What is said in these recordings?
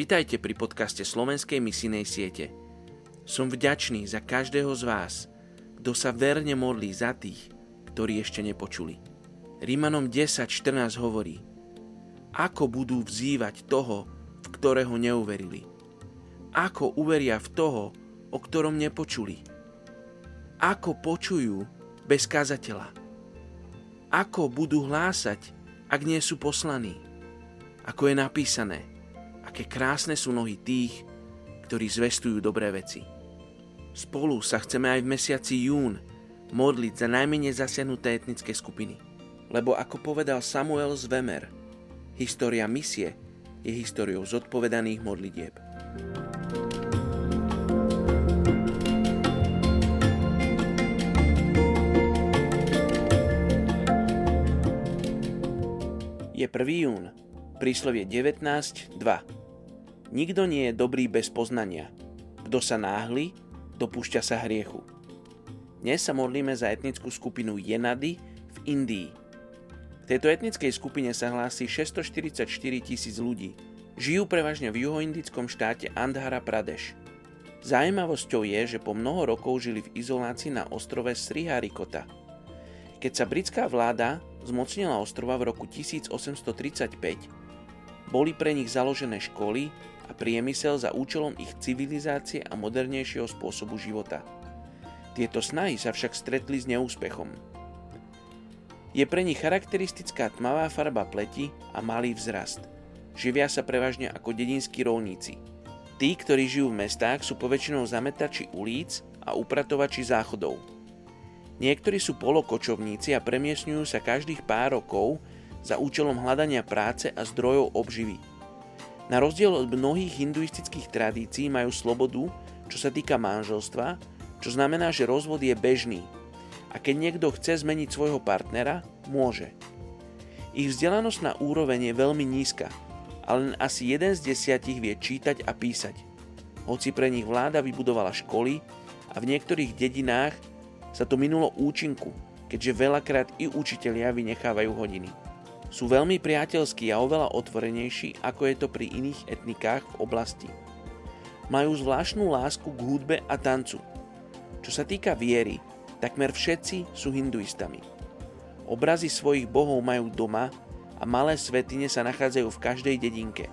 Vitajte pri podcaste Slovenskej misijnej siete. Som vďačný za každého z vás, kto sa verne modlí za tých, ktorí ešte nepočuli. Rímanom 10.14 hovorí Ako budú vzývať toho, v ktorého neuverili? Ako uveria v toho, o ktorom nepočuli? Ako počujú bez kazateľa? Ako budú hlásať, ak nie sú poslaní? Ako je napísané – aké krásne sú nohy tých, ktorí zvestujú dobré veci. Spolu sa chceme aj v mesiaci jún modliť za najmenej zasiahnuté etnické skupiny. Lebo ako povedal Samuel z Vemer, história misie je históriou zodpovedaných modlitieb. Je 1. jún, príslovie 19.2. Nikto nie je dobrý bez poznania. Kto sa náhli, dopúšťa sa hriechu. Dnes sa modlíme za etnickú skupinu Jenady v Indii. V tejto etnickej skupine sa hlási 644 tisíc ľudí. Žijú prevažne v juhoindickom štáte Andhara Pradesh. Zajímavosťou je, že po mnoho rokov žili v izolácii na ostrove Sriharikota. Keď sa britská vláda zmocnila ostrova v roku 1835, boli pre nich založené školy a priemysel za účelom ich civilizácie a modernejšieho spôsobu života. Tieto snahy sa však stretli s neúspechom. Je pre nich charakteristická tmavá farba pleti a malý vzrast. Živia sa prevažne ako dedinskí rolníci. Tí, ktorí žijú v mestách, sú poväčšinou zametači ulic a upratovači záchodov. Niektorí sú polokočovníci a premiesňujú sa každých pár rokov za účelom hľadania práce a zdrojov obživy. Na rozdiel od mnohých hinduistických tradícií majú slobodu, čo sa týka manželstva, čo znamená, že rozvod je bežný. A keď niekto chce zmeniť svojho partnera, môže. Ich vzdelanostná úroveň je veľmi nízka, ale len asi jeden z desiatich vie čítať a písať. Hoci pre nich vláda vybudovala školy a v niektorých dedinách sa to minulo účinku, keďže veľakrát i učitelia vynechávajú hodiny. Sú veľmi priateľskí a oveľa otvorenejší, ako je to pri iných etnikách v oblasti. Majú zvláštnu lásku k hudbe a tancu. Čo sa týka viery, takmer všetci sú hinduistami. Obrazy svojich bohov majú doma a malé svetine sa nachádzajú v každej dedinke.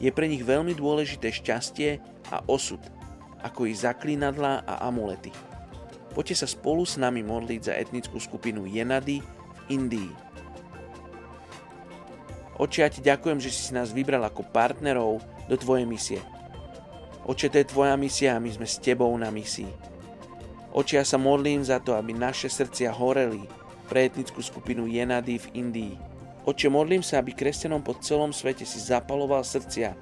Je pre nich veľmi dôležité šťastie a osud, ako i zaklínadlá a amulety. Poďte sa spolu s nami modliť za etnickú skupinu Jenady v Indii. Oče, ja ti ďakujem, že si nás vybral ako partnerov do tvojej misie. Oče, to je tvoja misia a my sme s tebou na misii. Oče, ja sa modlím za to, aby naše srdcia horeli pre etnickú skupinu Jenady v Indii. Oče, modlím sa, aby kresťanom po celom svete si zapaloval srdcia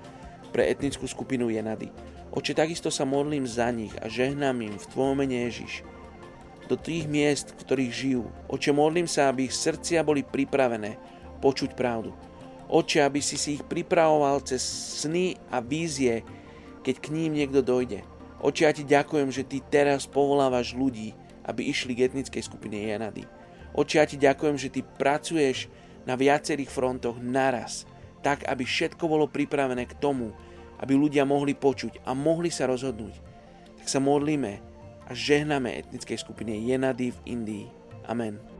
pre etnickú skupinu Jenady. Oče, takisto sa modlím za nich a žehnám im v Tvojom mene Ježiš do tých miest, v ktorých žijú. Oče, modlím sa, aby ich srdcia boli pripravené počuť pravdu. Oče, aby si si ich pripravoval cez sny a vízie, keď k ním niekto dojde. Oče, ja ti ďakujem, že ty teraz povolávaš ľudí, aby išli k etnickej skupine Janady. Oče, ja ti ďakujem, že ty pracuješ na viacerých frontoch naraz, tak, aby všetko bolo pripravené k tomu, aby ľudia mohli počuť a mohli sa rozhodnúť. Tak sa modlíme a žehname etnickej skupine Jenady v Indii. Amen.